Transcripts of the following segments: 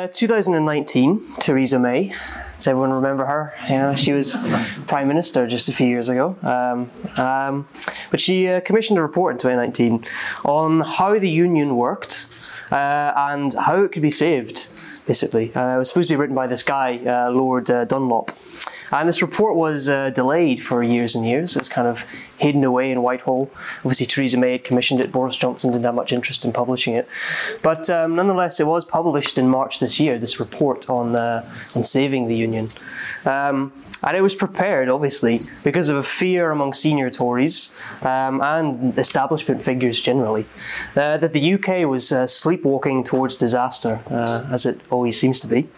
Uh, 2019, Theresa May, does everyone remember her? You know, she was prime minister just a few years ago. Um, um, but she uh, commissioned a report in 2019 on how the union worked uh, and how it could be saved. Basically, uh, it was supposed to be written by this guy, uh, Lord uh, Dunlop. And this report was uh, delayed for years and years. It was kind of hidden away in Whitehall. Obviously, Theresa May had commissioned it. Boris Johnson didn't have much interest in publishing it. But um, nonetheless, it was published in March this year, this report on, uh, on saving the Union. Um, and it was prepared, obviously, because of a fear among senior Tories um, and establishment figures generally uh, that the UK was uh, sleepwalking towards disaster, uh, as it always seems to be.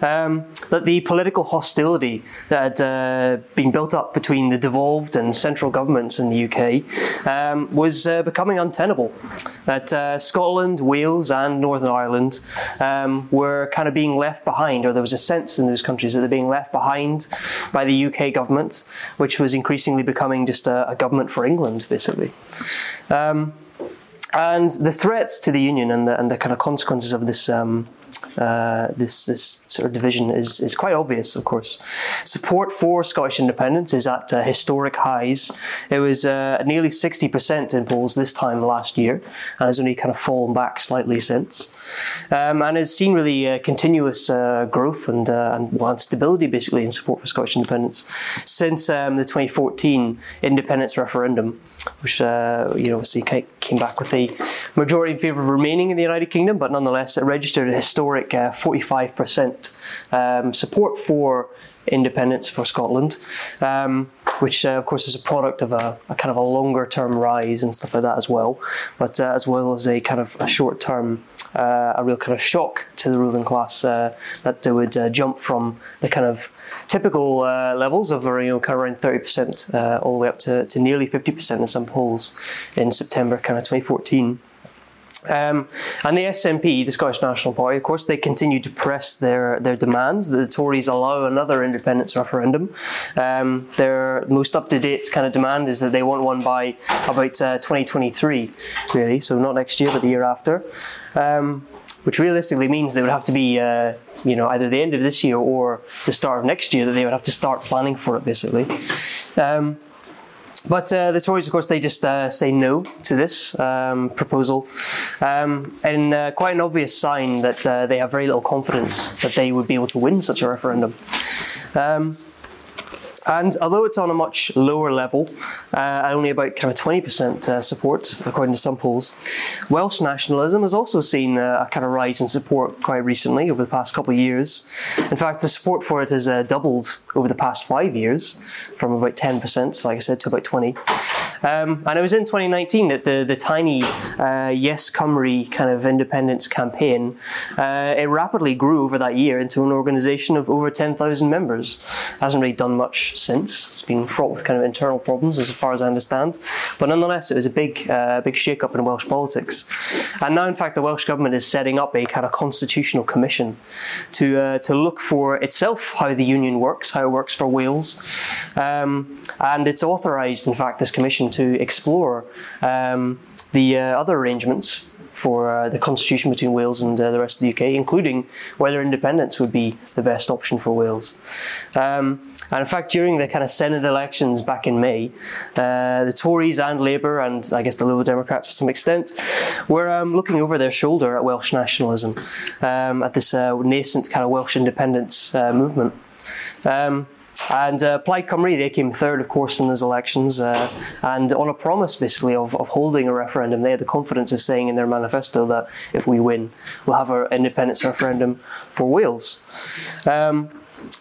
Um, that the political hostility that had uh, been built up between the devolved and central governments in the UK um, was uh, becoming untenable. That uh, Scotland, Wales, and Northern Ireland um, were kind of being left behind, or there was a sense in those countries that they're being left behind by the UK government, which was increasingly becoming just a, a government for England, basically. Um, and the threats to the union and the, and the kind of consequences of this um, uh, this this of division is, is quite obvious, of course. Support for Scottish independence is at uh, historic highs. It was uh, nearly 60% in polls this time last year, and has only kind of fallen back slightly since. Um, and has seen really uh, continuous uh, growth and, uh, and, well, and stability, basically, in support for Scottish independence since um, the 2014 independence referendum, which you know obviously came back with a majority in favour of remaining in the United Kingdom, but nonetheless it registered a historic 45% um, support for independence for Scotland, um, which uh, of course is a product of a, a, kind of a longer term rise and stuff like that as well, but uh, as well as a kind of a short term, uh, a real kind of shock to the ruling class uh, that they would uh, jump from the kind of typical uh, levels of you know, kind of around 30% all the way up to, to nearly 50% in some polls in September kind of 2014. Um, and the SNP, the Scottish National Party, of course, they continue to press their, their demands. That the Tories allow another independence referendum. Um, their most up to date kind of demand is that they want one by about uh, 2023, really, so not next year, but the year after. Um, which realistically means they would have to be, uh, you know, either the end of this year or the start of next year that they would have to start planning for it, basically. Um, but uh, the Tories, of course, they just uh, say no to this um, proposal, um, and uh, quite an obvious sign that uh, they have very little confidence that they would be able to win such a referendum. Um, and although it's on a much lower level, uh, only about kind of 20% uh, support, according to some polls, Welsh nationalism has also seen uh, a kind of rise in support quite recently over the past couple of years. In fact, the support for it has uh, doubled over the past five years, from about 10%, like I said, to about 20. Um, and it was in 2019 that the, the tiny uh, Yes Cymru kind of independence campaign, uh, it rapidly grew over that year into an organisation of over 10,000 members. Hasn't really done much since. It's been fraught with kind of internal problems, as far as I understand. But nonetheless, it was a big, uh, big shake-up in Welsh politics. And now, in fact, the Welsh government is setting up a kind of constitutional commission to uh, to look for itself how the union works, how it works for Wales, um, and it's authorised, in fact, this commission to explore um, the uh, other arrangements for uh, the constitution between Wales and uh, the rest of the UK, including whether independence would be the best option for Wales. Um, and in fact, during the kind of Senedd elections back in May, uh, the Tories and Labour, and I guess the Liberal Democrats to some extent, were um, looking over their shoulder at Welsh nationalism, um, at this uh, nascent kind of Welsh independence uh, movement. Um, and uh, Plaid Cymru, they came third, of course, in those elections. Uh, and on a promise, basically, of, of holding a referendum, they had the confidence of saying in their manifesto that if we win, we'll have our independence referendum for Wales. Um,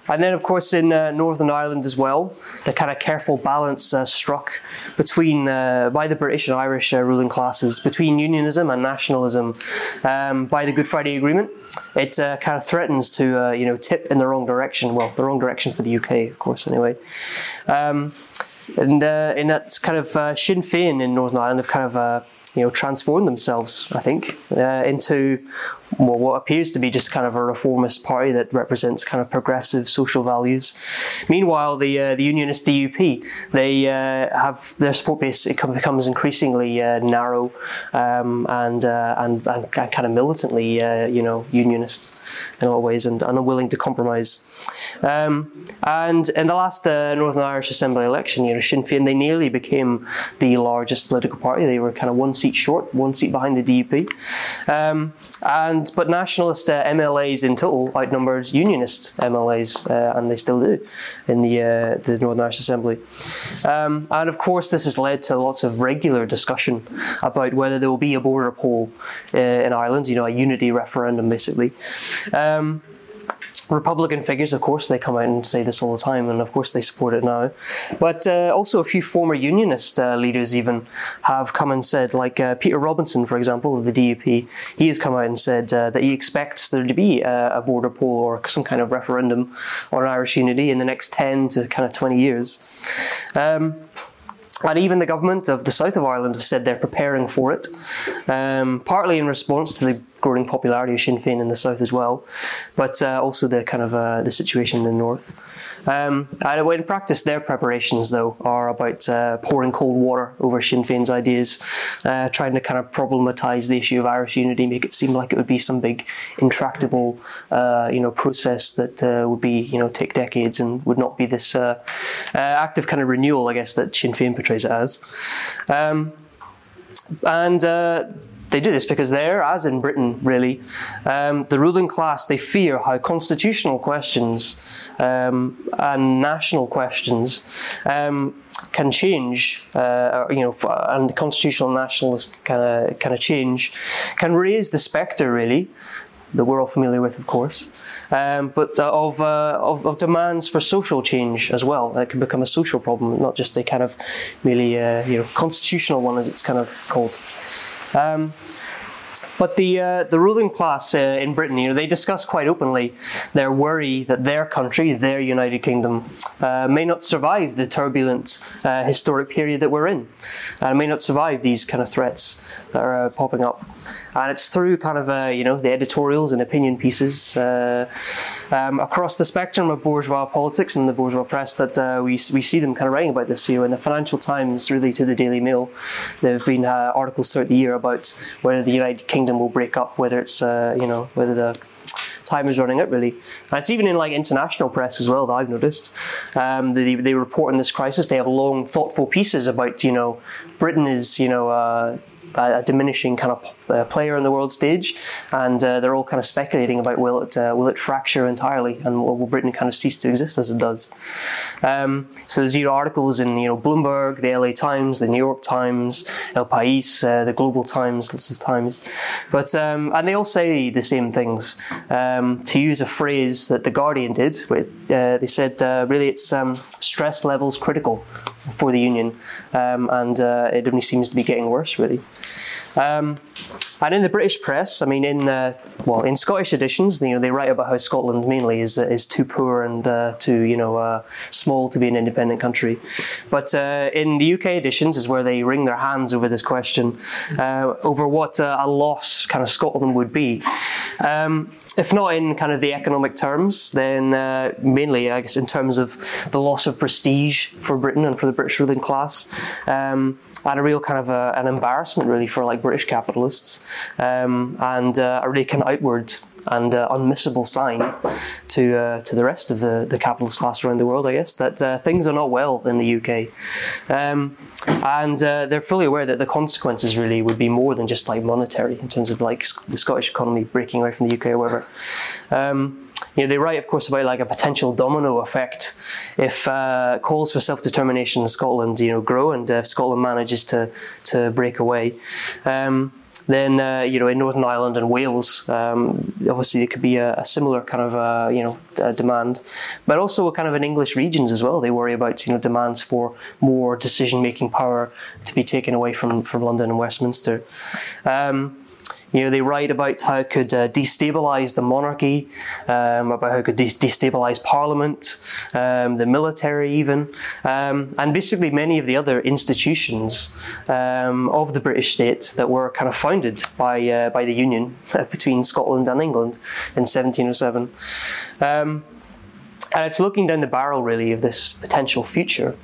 and then, of course, in uh, Northern Ireland as well, the kind of careful balance uh, struck between uh, by the British and Irish uh, ruling classes between unionism and nationalism um, by the Good Friday Agreement. It uh, kind of threatens to uh, you know tip in the wrong direction. Well, the wrong direction for the UK, of course, anyway. Um, and in that kind of Sinn Féin in Northern Ireland have kind of you know, transformed themselves, I think, uh, into well, what appears to be just kind of a reformist party that represents kind of progressive social values. Meanwhile, the uh, the Unionist DUP they uh, have their support base it becomes increasingly uh, narrow um, and, uh, and, and kind of militantly uh, you know unionist in a lot of ways and unwilling to compromise. Um, and in the last uh, Northern Irish Assembly election, you know, Sinn Féin, they nearly became the largest political party. They were kind of one seat short, one seat behind the DUP. Um, and but nationalist uh, MLAs in total outnumbered unionist MLAs, uh, and they still do in the uh, the Northern Irish Assembly. Um, and of course, this has led to lots of regular discussion about whether there will be a border poll uh, in Ireland. You know, a unity referendum, basically. Um, Republican figures, of course, they come out and say this all the time, and of course they support it now. But uh, also a few former unionist uh, leaders even have come and said, like uh, Peter Robinson, for example, of the DUP, he has come out and said uh, that he expects there to be a, a, border poll or some kind of referendum on Irish unity in the next 10 to kind of 20 years. Um, and even the government of the south of Ireland have said they're preparing for it, um, partly in response to the growing popularity of Sinn Féin in the south as well, but uh, also the kind of uh, the situation in the north. Um, and in practice, their preparations, though, are about uh, pouring cold water over Sinn Féin's ideas, uh, trying to kind of problematize the issue of Irish unity, make it seem like it would be some big, intractable, uh, you know, process that uh, would be, you know, take decades and would not be this active kind of renewal, I guess, that Sinn Féin portrays it as. Um, and they do this because there, as in Britain, really, um, the ruling class they fear how constitutional questions um, and national questions um, can change, uh, you know, and constitutional nationalist kind of kind of change can raise the spectre really that we're all familiar with, of course, um, but uh, of, uh, of, of demands for social change as well. That can become a social problem, not just a kind of merely uh, you know constitutional one, as it's kind of called. Um, but the uh, the ruling class uh, in Britain, you know, they discuss quite openly their worry that their country, their United Kingdom, uh, may not survive the turbulent uh, historic period that we're in, and may not survive these kind of threats that are uh, popping up. And it's through kind of uh, you know the editorials and opinion pieces um, across the spectrum of bourgeois politics and the bourgeois press that we we see them kind of writing about this. You know, in the Financial Times, really to the Daily Mail, there have been articles throughout the year about whether the United Kingdom kingdom will break up, whether it's uh, you know whether the time is running out really. And it's even in like international press as well that I've noticed. Um, they, they report on this crisis. They have long, thoughtful pieces about you know Britain is you know. Uh, a diminishing kind of uh, player on the world stage, and uh, they're all kind of speculating about will it uh, will it fracture entirely, and will, Britain kind of cease to exist as it does. Um, so there's you know articles in you know Bloomberg, the LA Times, the New York Times, El País, uh, the Global Times, lots of times, but um, and they all say the same things. Um, to use a phrase that the Guardian did, with, uh, they said really it's um, stress levels critical for the union, um, and uh, it only seems to be getting worse, really. Um, and in the British press, I mean, in uh, well, in Scottish editions, you know, they write about how Scotland mainly is is too poor and uh, too you know uh, small to be an independent country. But uh, in the UK editions is where they wring their hands over this question, uh, over what uh, a loss kind of Scotland would be. Um, if not in kind of the economic terms, then uh, mainly, I guess, in terms of the loss of prestige for Britain and for the British ruling class, um, and a real kind of a, an embarrassment really for like British capitalists, um, and uh, a really kind of outward and uh, unmissable sign to uh, to the rest of the, the capitalist class around the world, I guess, that uh, things are not well in the UK. Um, and uh, they're fully aware that the consequences really would be more than just like monetary in terms of like the Scottish economy breaking away from the UK or whatever. Um, you know, they write, of course, about like a potential domino effect if uh, calls for self-determination in Scotland, you know, grow and if Scotland manages to to break away. Um, then uh, you know in Northern Ireland and Wales, um, obviously there could be a, a similar kind of uh, you know demand, but also kind of in English regions as well. They worry about you know demands for more decision making power to be taken away from from London and Westminster. Um, you know, they write about how it could uh, destabilize the monarchy, um, about how it could de- destabilize parliament, um, the military, even, um, and basically many of the other institutions um, of the British state that were kind of founded by uh, by the Union between Scotland and England in 1707. Um, and it's looking down the barrel, really, of this potential future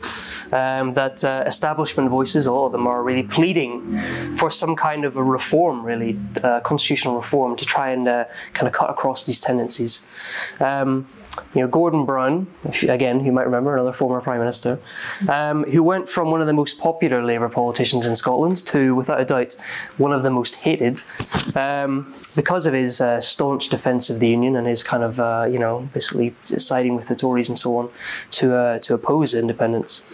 um, that uh, establishment voices, a lot of them are really pleading for some kind of a reform, really, uh, constitutional reform, to try and uh, kind of cut across these tendencies. Um, you know, Gordon Brown, again, you might remember, another former Prime Minister, um, who went from one of the most popular Labour politicians in Scotland to, without a doubt, one of the most hated um, because of his uh, staunch defence of the Union and his kind of, uh, you know, basically siding with the Tories and so on to, uh, to oppose independence.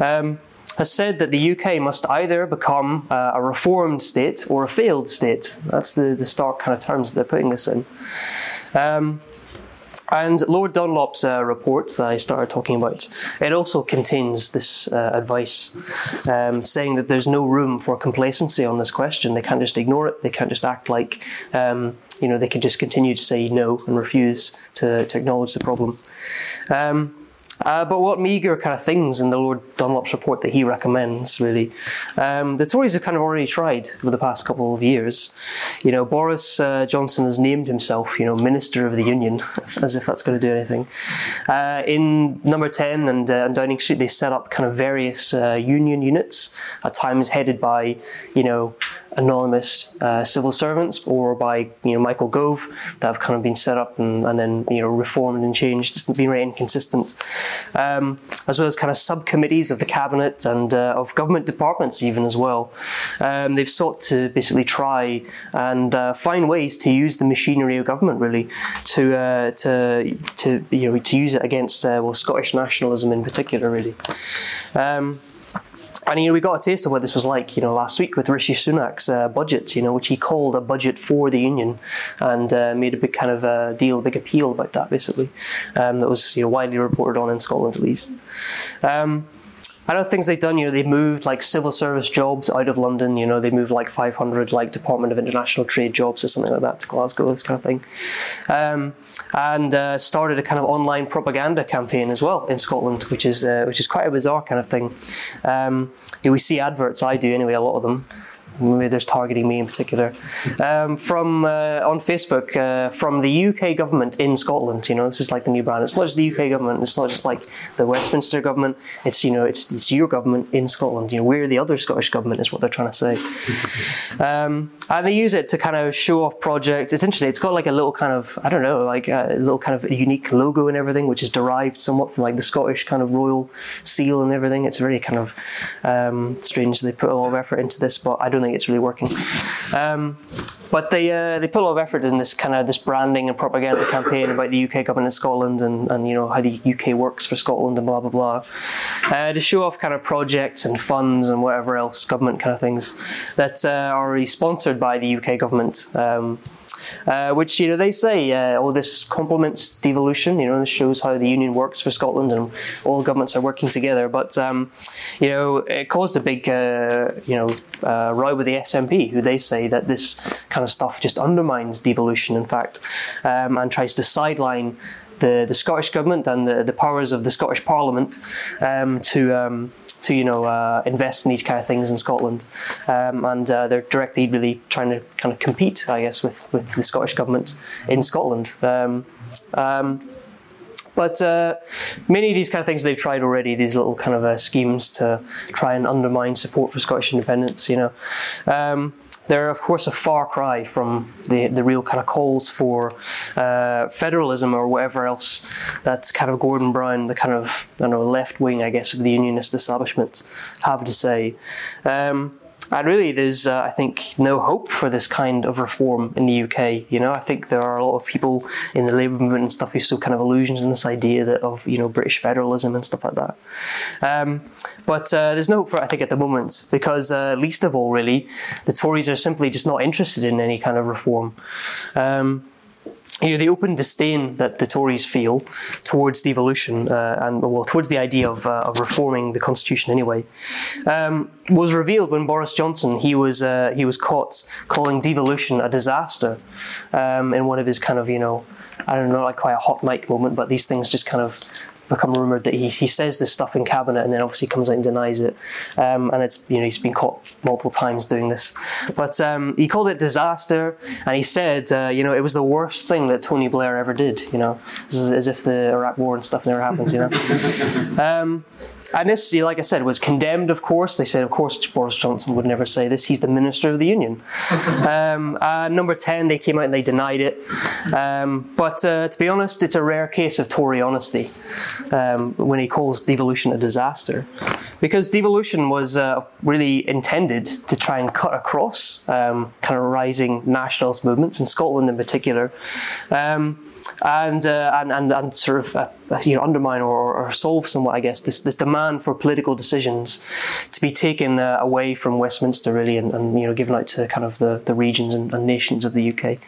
Um, has said that the UK must either become uh, a reformed state or a failed state. That's the, the stark kind of terms that they're putting this in. Um, and Lord Dunlop's uh, report that I started talking about, it also contains this uh, advice, um, saying that there's no room for complacency on this question. They can't just ignore it. They can't just act like, um, you know, they can just continue to say no and refuse to, to acknowledge the problem. Um, uh, but what meagre kind of things in the Lord Dunlop's report that he recommends, really? Um, the Tories have kind of already tried over the past couple of years. You know, Boris uh, Johnson has named himself, you know, Minister of the Union, as if that's going to do anything. Uh, in Number 10 and, uh, and, Downing Street, they set up kind of various uh, union units, at times headed by, you know, anonymous uh, civil servants or by you know Michael Gove that have kind of been set up and, and then you know reformed and changed. It's been very inconsistent, um, as well as kind of subcommittees of the cabinet and uh, of government departments even as well. Um, they've sought to basically try and uh, find ways to use the machinery of government really to uh, to to you know to use it against uh, well Scottish nationalism in particular really. Um, and you know, we got a taste of what this was like, you know, last week with Rishi Sunak's uh, budget, you know, which he called a budget for the union, and uh, made a big kind of uh, deal, big appeal about that, basically. Um, that was you know widely reported on in Scotland, at least. Um, I know things they've done, you know, they moved like civil service jobs out of London, you know, they moved like 500 like Department of International Trade jobs or something like that to Glasgow, this kind of thing. Um, and uh, started a kind of online propaganda campaign as well in Scotland, which is uh, which is quite a bizarre kind of thing. Um, we see adverts, I do anyway, a lot of them, maybe there's targeting me in particular, um, from uh, on Facebook uh, from the UK government in Scotland. You know, this is like the new brand. It's not just the UK government. It's not just like the Westminster government. It's you know, it's it's your government in Scotland. You know, we're the other Scottish government is what they're trying to say. Um, and they use it to kind of show off projects. It's interesting. It's got like a little kind of I don't know, like a little kind of unique logo and everything, which is derived somewhat from like the Scottish kind of royal seal and everything. It's very kind of um, strange. They put a lot of effort into this, but I don't think it's really working. Um, but they uh, they put a lot of effort in this kind of this branding and propaganda campaign about the UK government in Scotland and, and you know how the UK works for Scotland and blah blah blah uh, to show off kind of projects and funds and whatever else government kind of things that uh, are already sponsored by the UK government. Um, uh, which you know they say, uh, oh, this complements devolution. You know, this shows how the union works for Scotland, and all governments are working together. But um, you know, it caused a big uh, you know uh, row with the SNP, who they say that this kind of stuff just undermines devolution, in fact, um, and tries to sideline the, the Scottish government and the, the powers of the Scottish Parliament um, to um, to you know uh, invest in these kind of things in Scotland, um, and uh, they're directly really trying to kind of compete, I guess, with with the Scottish government in Scotland. Um, um, but uh, many of these kind of things they've tried already, these little kind of uh, schemes to try and undermine support for Scottish independence, you know. They're of course a far cry from the, the real kind of calls for uh, federalism or whatever else that kind of Gordon Brown, the kind of I know left wing, I guess, of the unionist establishment have to say. Um, and really, there's, uh, I think, no hope for this kind of reform in the UK. You know, I think there are a lot of people in the labour movement and stuff who still kind of illusions in this idea that of you know British federalism and stuff like that. Um, but uh, there's no hope for it, I think, at the moment because, uh, least of all, really, the Tories are simply just not interested in any kind of reform. Um, you know, the open disdain that the Tories feel towards devolution uh, and well, towards the idea of, uh, of reforming the constitution anyway, um, was revealed when Boris Johnson he was uh, he was caught calling devolution a disaster um, in one of his kind of you know I don't know like quite a hot mic moment, but these things just kind of become rumored that he, he says this stuff in cabinet and then obviously comes out and denies it. Um, and it's you know he's been caught multiple times doing this, but um, he called it disaster and he said uh, you know it was the worst thing that Tony Blair ever did. You know, as if the Iraq War and stuff never happens. You know. um, and this, like I said, was condemned, of course. They said, of course, Boris Johnson would never say this. He's the Minister of the Union. um, uh, number 10, they came out and they denied it. Um, but uh, to be honest, it's a rare case of Tory honesty um, when he calls devolution a disaster. Because devolution was uh, really intended to try and cut across um, kind of rising nationalist movements, in Scotland in particular. Um, and, uh, and, and and sort of uh, you know undermine or, or solve somewhat, I guess, this this demand for political decisions to be taken uh, away from Westminster really, and, and, you know given out to kind of the, the regions and, and nations of the UK.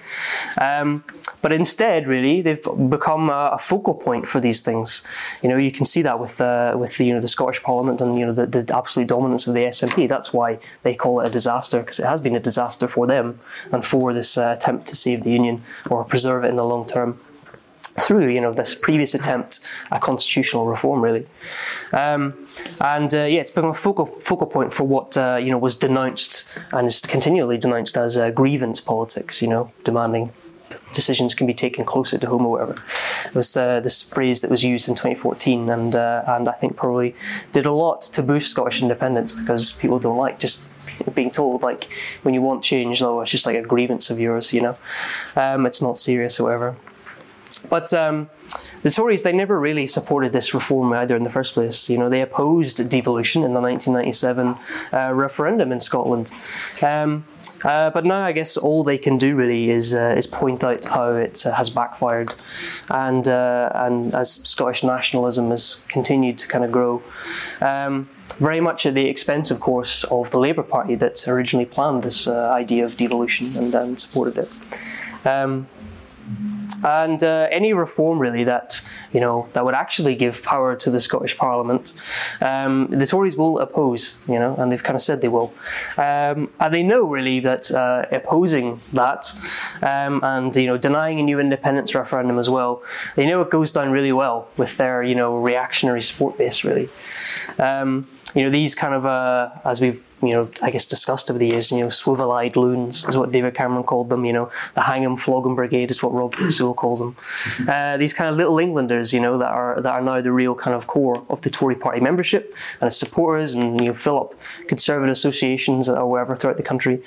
Um, but instead, really, they've become a, a, focal point for these things. You know, you can see that with uh, with the, you know the Scottish Parliament and you know the, the absolute dominance of the SNP. That's why they call it a disaster because it has been a disaster for them and for this uh, attempt to save the union or preserve it in the long term through you know this previous attempt at constitutional reform really. Um, and uh, yeah it's become a focal focal point for what uh, you know was denounced and is continually denounced as uh, grievance politics you know demanding decisions can be taken closer to home or whatever. It was uh, this phrase that was used in 2014 and uh, and I think probably did a lot to boost Scottish independence because people don't like just being told like when you want change though it's just like a grievance of yours you know? Um, it's not serious or whatever but um, the Tories, they never really supported this reform either in the first place. You know, they opposed devolution in the 1997 uh, referendum in Scotland. Um, uh, but now I guess all they can do really is uh, is point out how it uh, has backfired, and uh, and as Scottish nationalism has continued to kind of grow, um, very much at the expense, of course, of the Labour Party that originally planned this uh, idea of devolution and, and supported it. Um, and uh, any reform really that you know that would actually give power to the Scottish Parliament, um, the Tories will oppose. You know, and they've kind of said they will, um, and they know really that uh, opposing that um, and you know denying a new independence referendum as well, they know it goes down really well with their you know reactionary support base really. Um, you know, these kind of, uh, as we've, you know, I guess discussed over the years, you know, swivel-eyed loons is what David Cameron called them, you know, the hang 'em, flog 'em brigade is what Rob Sewell calls them. Uh, these kind of little Englanders, you know, that are, that are now the real kind of core of the Tory party membership and its supporters and, you know, fill up conservative associations or wherever throughout the country.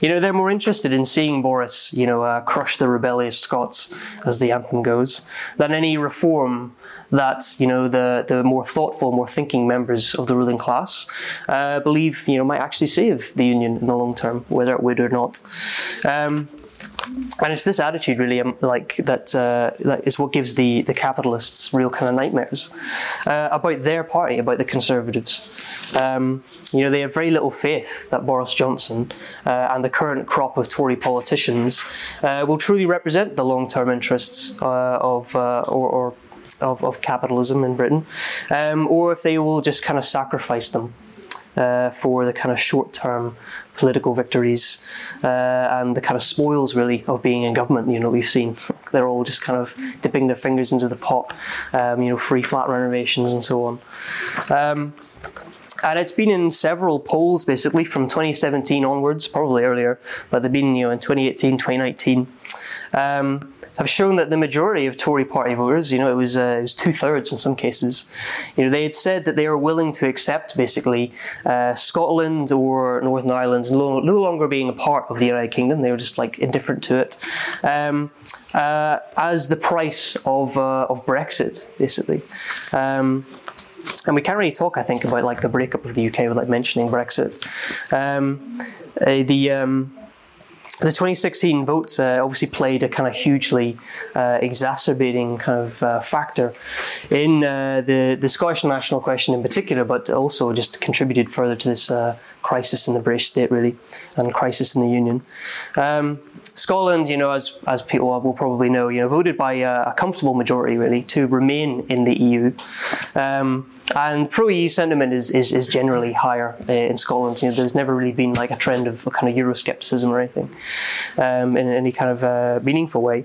You know, they're more interested in seeing Boris, you know, uh, crush the rebellious Scots, as the anthem goes, than any reform that you know the the more thoughtful, more thinking members of the ruling class uh, believe you know might actually save the union in the long term, whether it would or not. Um, and it's this attitude really um, like that, uh, that is what gives the, the capitalists real kind of nightmares uh, about their party about the conservatives. Um, you know they have very little faith that Boris Johnson uh, and the current crop of Tory politicians uh, will truly represent the long-term interests uh, of uh, or, or of, of capitalism in Britain, um, or if they will just kind of sacrifice them uh, for the kind of short term political victories uh, and the kind of spoils really of being in government. You know, we've seen they're all just kind of dipping their fingers into the pot, um, you know, free flat renovations and so on. Um, and it's been in several polls basically from 2017 onwards, probably earlier, but they've been you know in 2018, 2019. Um, have shown that the majority of Tory party voters, you know, it was, uh, it was two thirds in some cases, you know, they had said that they were willing to accept basically uh, Scotland or Northern Ireland no, no, longer being a part of the United Kingdom. They were just like indifferent to it. Um, uh, as the price of, uh, of Brexit, basically. Um, and we can't really talk, I think, about like the breakup of the UK without mentioning Brexit. Um, uh, the um, the 2016 votes uh, obviously played a kind of hugely uh, exacerbating kind of uh, factor in uh, the the Scottish national question in particular, but also just contributed further to this uh, crisis in the British state, really, and crisis in the Union. Um, Scotland, you know, as as people will probably know, you know, voted by a, a comfortable majority, really, to remain in the EU. Um, and pro-EU sentiment is, is, is generally higher uh, in Scotland. You know, there's never really been like a trend of a kind of Euroscepticism or anything um, in any kind of uh, meaningful way.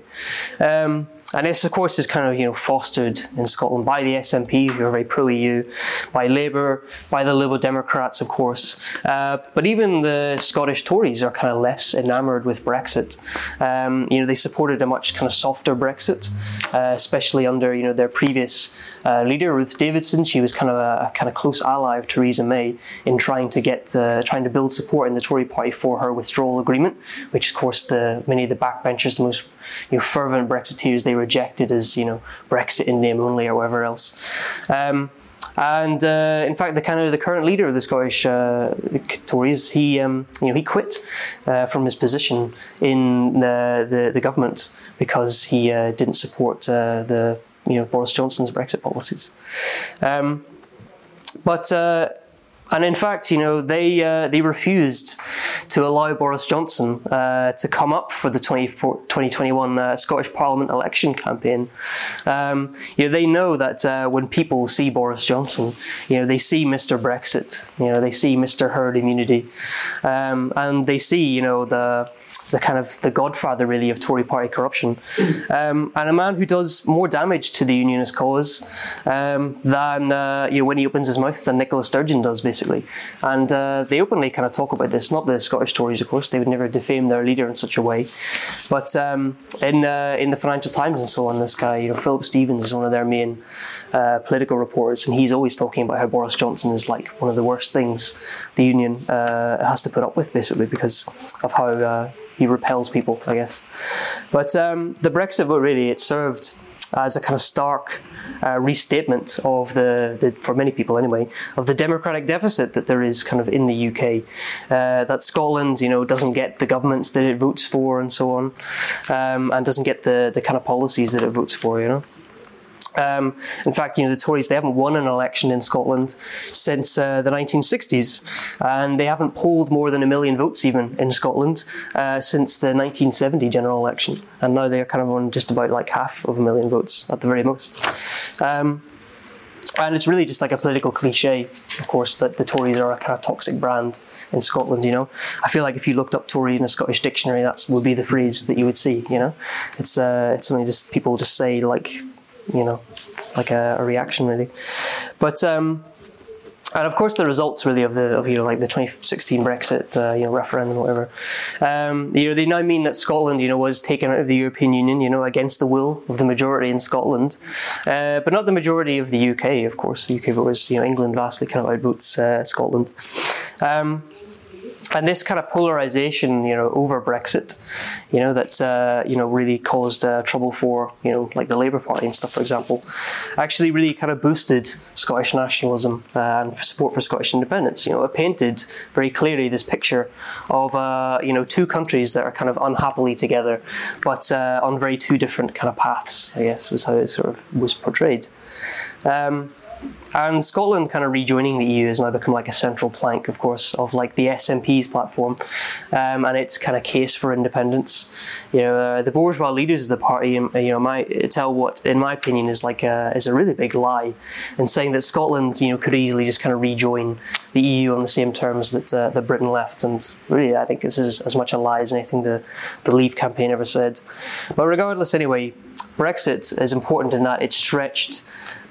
Um, and this, of course, is kind of you know fostered in Scotland by the SNP, who are very pro-EU, by Labour, by the Liberal Democrats, of course. Uh, but even the Scottish Tories are kind of less enamoured with Brexit. Um, you know, they supported a much kind of softer Brexit, uh, especially under you know their previous uh, leader Ruth Davidson. She was kind of a, a, kind of close ally of Theresa May in trying to get trying to build support in the Tory party for her withdrawal agreement, which of course the many of the backbenchers, the most you know, fervent Brexiteers, they rejected as you know Brexit in name only or whatever else. Um, and uh, in fact, the kind of the current leader of the Scottish uh, Tories, he um, you know he quit uh, from his position in the, the, the government because he uh, didn't support uh, the you know Boris Johnson's Brexit policies. Um, but uh, and in fact, you know, they uh, they refused to allow Boris Johnson uh, to come up for the 2021 uh, Scottish Parliament election campaign. Um, you know, they know that uh, when people see Boris Johnson, you know, they see Mr. Brexit, you know, they see Mr. Herd Immunity, um, and they see, you know, the the kind of the godfather really of Tory party corruption, um, and a man who does more damage to the unionist cause um, than uh, you know when he opens his mouth than Nicola Sturgeon does basically. And uh, they openly kind of talk about this. Not the Scottish Tories, of course; they would never defame their leader in such a way. But um, in uh, in the Financial Times and so on, this guy, you know, Philip Stephens is one of their main uh, political reporters, and he's always talking about how Boris Johnson is like one of the worst things the union uh, has to put up with, basically because of how uh, he repels people, I guess. But um, the Brexit vote really it served as a kind of stark uh, restatement of the, the, for many people anyway, of the democratic deficit that there is kind of in the UK. Uh, that Scotland, you know, doesn't get the governments that it votes for and so on, um, and doesn't get the, the kind of policies that it votes for, you know. Um, in fact, you know, the Tories, they haven't won an election in Scotland since uh, the 1960s, and they haven't polled more than a million votes even in Scotland uh, since the 1970 general election. And now they're kind of on just about like half of a million votes at the very most. Um, and it's really just like a political cliche, of course, that the Tories are a kind of toxic brand in Scotland. You know, I feel like if you looked up Tory in a Scottish dictionary, that would be the phrase that you would see. You know, it's uh, it's something just people just say like you know, like a, a reaction really. But um, and of course the results really of the of, you know like the 2016 Brexit uh, you know referendum whatever. Um, you know they now mean that Scotland you know was taken out of the European Union you know against the will of the majority in Scotland. Uh, but not the majority of the UK of course. The UK vote was you know England vastly kind of outvotes uh, Scotland. Um, and this kind of polarization, you know, over Brexit, you know, that uh, you know really caused uh, trouble for you know like the Labour Party and stuff, for example, actually really kind of boosted Scottish nationalism uh, and support for Scottish independence. You know, it painted very clearly this picture of uh, you know two countries that are kind of unhappily together, but uh, on very two different kind of paths. I guess was how it sort of was portrayed. Um, and Scotland kind of rejoining the EU has now become like a central plank, of course, of like the SNP's platform um, and its kind of case for independence. You know, uh, the bourgeois leaders of the party, um, you know, might tell what, in my opinion, is like a, is a really big lie, in saying that Scotland, you know, could easily just kind of rejoin the EU on the same terms that uh, that Britain left. And really, I think this is as much a lie as anything the the Leave campaign ever said. But regardless, anyway, Brexit is important in that it stretched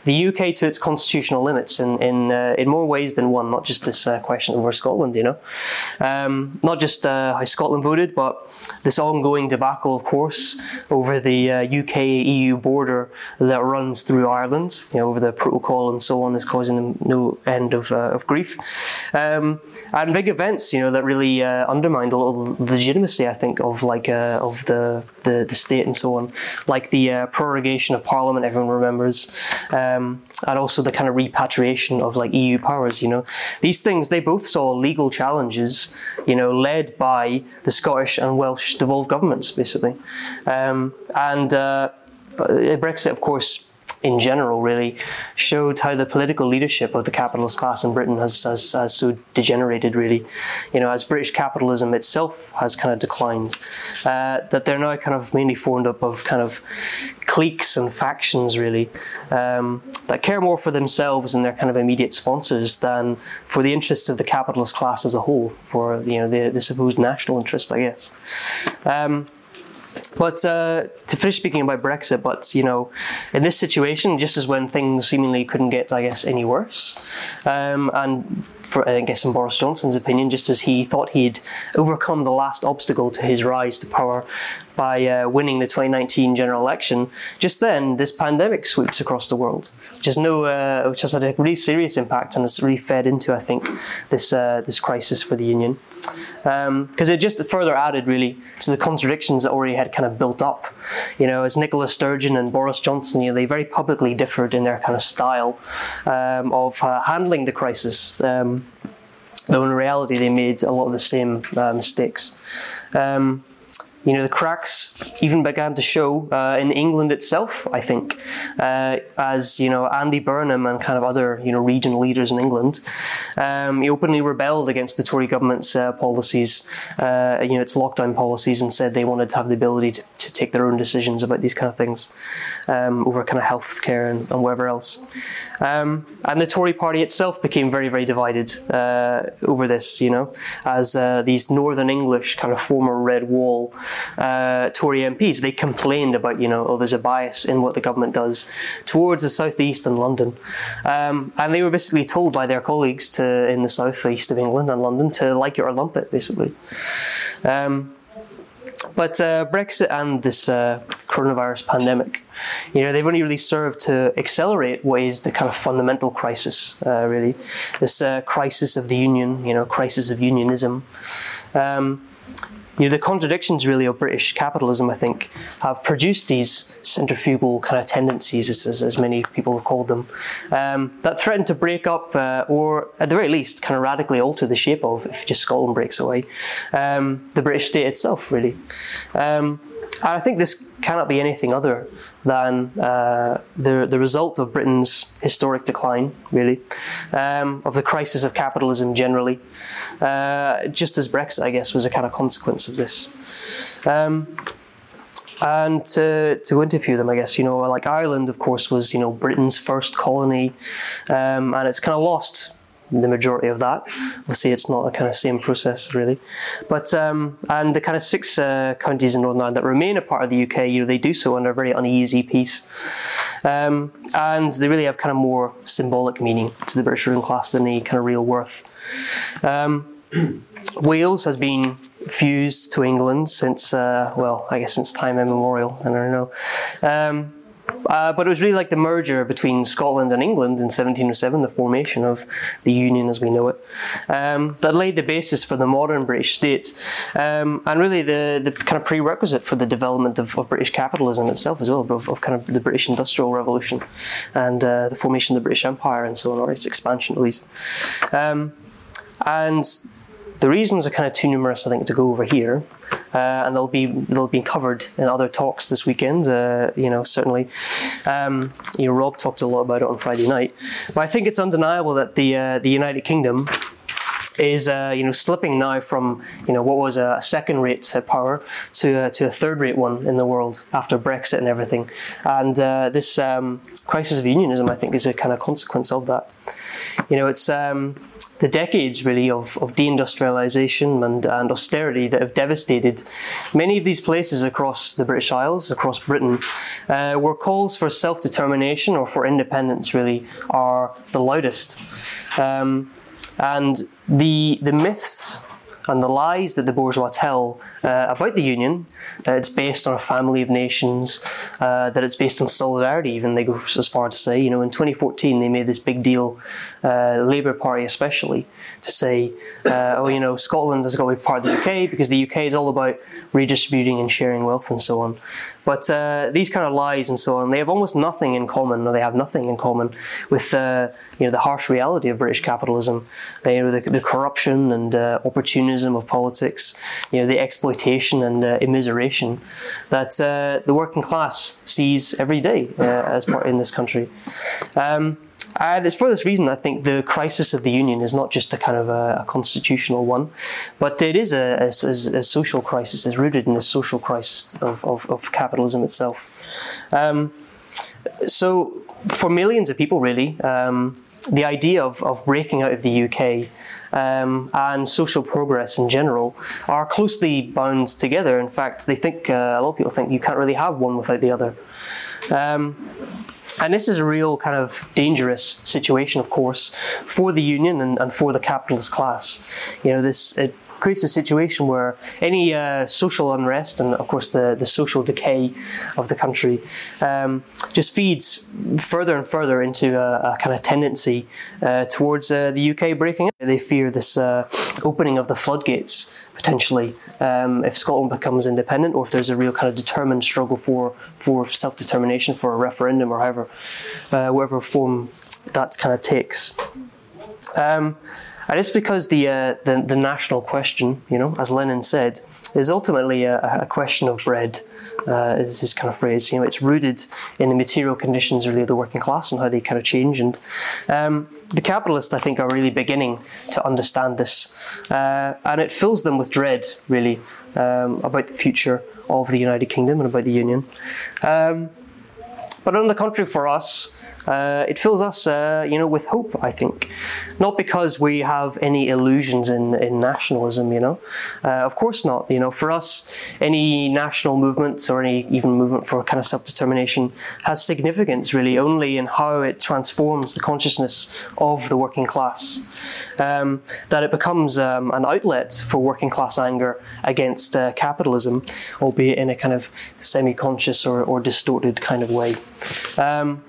the UK to its constitutional limits in in, uh, in more ways than one. Not just this uh, question over Scotland, you know, um, not just uh, how Scotland voted, but this ongoing debacle, of course, over the UK uh, EU border that runs through Ireland. You know, over the protocol and so on, is causing them no end of, uh, of grief. Um, and big events, you know, that really uh, undermined a lot of legitimacy, I think, of like of the, the, the state and so on, like the prorogation of Parliament. Everyone remembers, um, and also the kind of repatriation of like EU powers. You know, these things they both saw legal challenges, you know, led by the Scottish and Welsh devolved governments, basically, um, and uh, Brexit, of course in general really showed how the political leadership of the capitalist class in Britain has, has, has so degenerated really you know as British capitalism itself has kind of declined uh, that they're now kind of mainly formed up of kind of cliques and factions really um, that care more for themselves and their kind of immediate sponsors than for the interests of the capitalist class as a whole for you know the, the supposed national interest I guess. Um, but uh, to finish speaking about Brexit, but you know, in this situation, just as when things seemingly couldn't get, I guess, any worse, um, and for I guess in Boris Johnson's opinion, just as he thought he'd overcome the last obstacle to his rise to power by uh, winning the 2019 general election, just then this pandemic sweeps across the world, which has no, uh, which has had a really serious impact and has really fed into, I think, this uh, this crisis for the union because um, it just further added really to the contradictions that already had kind of built up. You know, as Nicola Sturgeon and Boris Johnson, you know, they very publicly differed in their kind of style um, of uh, handling the crisis. Um, though in reality they made a lot of the same uh, mistakes. Um, you know, the cracks even began to show uh, in England itself, I think, uh, as, you know, Andy Burnham and kind of other, you know, regional leaders in England, um, he openly rebelled against the Tory government's uh, policies, uh, you know, its lockdown policies and said they wanted to have the ability to, to take their own decisions about these kind of things um, over kind of healthcare and, and whatever else. Um, and the Tory party itself became very, very divided uh, over this, you know, as uh, these Northern English kind of former Red Wall uh, Tory MPs, they complained about, you know, oh, there's a bias in what the government does towards the southeast and London. Um, and they were basically told by their colleagues to in the southeast of England and London to like it or lump it, basically. Um, but uh, Brexit and this uh, coronavirus pandemic, you know, they've only really served to accelerate what is the kind of fundamental crisis, uh, really, this uh, crisis of the union, you know, crisis of unionism. Um, you know, the contradictions really of British capitalism, I think, have produced these centrifugal kind of tendencies, as, as many people have called them, um, that threaten to break up uh, or, at the very least, kind of radically alter the shape of, if just Scotland breaks away, um, the British state itself, really. Um, and I think this cannot be anything other than uh, the, the result of Britain's historic decline, really, um, of the crisis of capitalism generally, uh, just as Brexit, I guess, was a kind of consequence of this. Um, and to, to interview them, I guess, you know, like Ireland, of course, was, you know, Britain's first colony, um, and it's kind of lost the majority of that. We'll it's not a kind of same process really. But um, and the kind of six uh, counties in Northern Ireland that remain a part of the UK, you know, they do so under a very uneasy peace. Um, and they really have kind of more symbolic meaning to the British ruling class than any kind of real worth. Um, Wales has been fused to England since, uh, well, I guess since time immemorial. I don't know. Uh, but it was really like the merger between Scotland and England in 1707, the formation of the Union as we know it, um, that laid the basis for the modern British state, um, and really the, the kind of prerequisite for the development of, of British capitalism itself as well, of, of, kind of the British Industrial Revolution and uh, the formation of the British Empire and so on, or its expansion at least. Um, and the reasons are kind of too numerous, I think, to go over here, and they'll be they'll be covered in other talks this weekend. Uh, you know, certainly, um, you know, Rob talked a lot about it on Friday night, but I think it's undeniable that the uh, the United Kingdom is uh, you know slipping now from you know what was a second-rate power to uh, to a third-rate one in the world after Brexit and everything, and uh, this um, crisis of unionism I think is a kind of consequence of that. You know, it's um, the decades really of, of deindustrialization and, and austerity that have devastated many of these places across the British Isles, across Britain, uh, where calls for self determination or for independence really are the loudest. Um, and the, the myths and the lies that the bourgeois tell uh, about the union, that it's based on a family of nations, uh, that it's based on solidarity, even they go as far to say, you know, in 2014 they made this big deal, uh, Labour Party especially, to say, uh, oh, you know, Scotland has got to be part of the UK because the UK is all about redistributing and sharing wealth and so on. But uh, these kind of lies and so on, they have almost nothing in common, or they have nothing in common with uh, you know the harsh reality of British capitalism, you know the, the corruption and uh, opportunism of politics, you know the exploitation and uh, immiseration that uh, the working class sees every day uh, as part in this country. Um, and it's for this reason I think the crisis of the union is not just a kind of a, a constitutional one, but it is a, a, a, social crisis. It's rooted in the social crisis of, of, of capitalism itself. Um, so, for millions of people, really, um, the idea of, of breaking out of the UK um, and social progress in general are closely bound together. In fact, they think uh, a lot of people think you can't really have one without the other. Um, and this is a real kind of dangerous situation, of course, for the union and, and for the capitalist class. You know, this it creates a situation where any uh, social unrest and, of course, the, the social decay of the country um, just feeds further and further into a, a kind of tendency uh, towards uh, the UK breaking up. They fear this uh, opening of the floodgates potentially um, if Scotland becomes independent or if there's a real kind of determined struggle for for self determination for a referendum or however uh, whatever form that kind of takes. Um, and it's because the, uh, the, the national question, you know, as Lenin said, is ultimately a, a question of bread. Uh, is his kind of phrase. You know, it's rooted in the material conditions really of the working class and how they kind of change. And um, the capitalists, I think, are really beginning to understand this, uh, and it fills them with dread, really, um, about the future of the United Kingdom and about the Union. Um, but on the contrary, for us, uh, it fills us, uh, you know, with hope. I think, not because we have any illusions in, in nationalism. You know, uh, of course not. You know, for us, any national movement or any even movement for kind of self determination has significance really only in how it transforms the consciousness of the working class. Um, that it becomes um, an outlet for working class anger against uh, capitalism, albeit in a kind of semi-conscious or, or distorted kind of way. Um,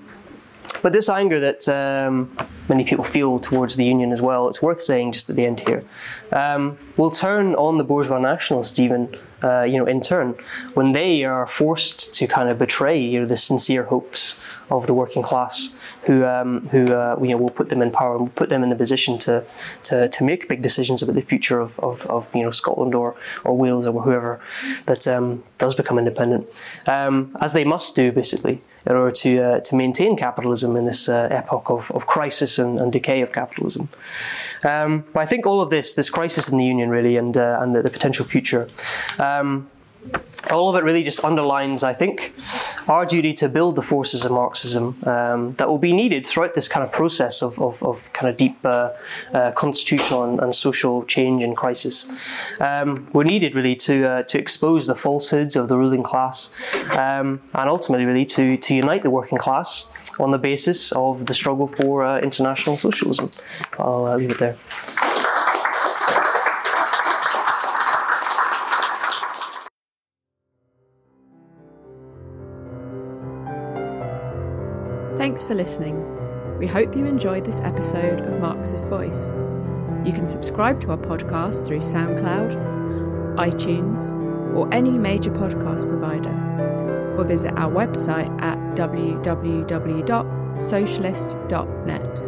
but this anger that um, many people feel towards the union as well, it's worth saying just at the end here, um, will turn on the bourgeois nationalists even, uh, you know, in turn, when they are forced to kind of betray, you know, the sincere hopes of the working class, who, um, who uh, you know, will put them in power and will put them in the position to, to, to make big decisions about the future of, of, of you know, Scotland or, or Wales or whoever that um, does become independent, um, as they must do, basically in order to, uh, to maintain capitalism in this uh, epoch of, of crisis and, and decay of capitalism. Um, but I think all of this, this crisis in the union really, and, uh, and the, the, potential future, um, all of it really just underlines, I think, our duty to build the forces of Marxism um, that will be needed throughout this kind of process of, of, of kind of deep uh, uh, constitutional and, and, social change and crisis. Um, we're needed really to uh, to expose the falsehoods of the ruling class um, and ultimately really to, to unite the working class on the basis of the struggle for uh, international socialism. I'll uh, leave it there. Thanks for listening. We hope you enjoyed this episode of Marxist Voice. You can subscribe to our podcast through SoundCloud, iTunes, or any major podcast provider, or visit our website at www.socialist.net.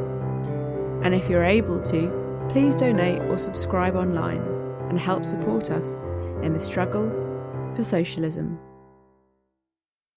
And if you're able to, please donate or subscribe online and help support us in the struggle for socialism.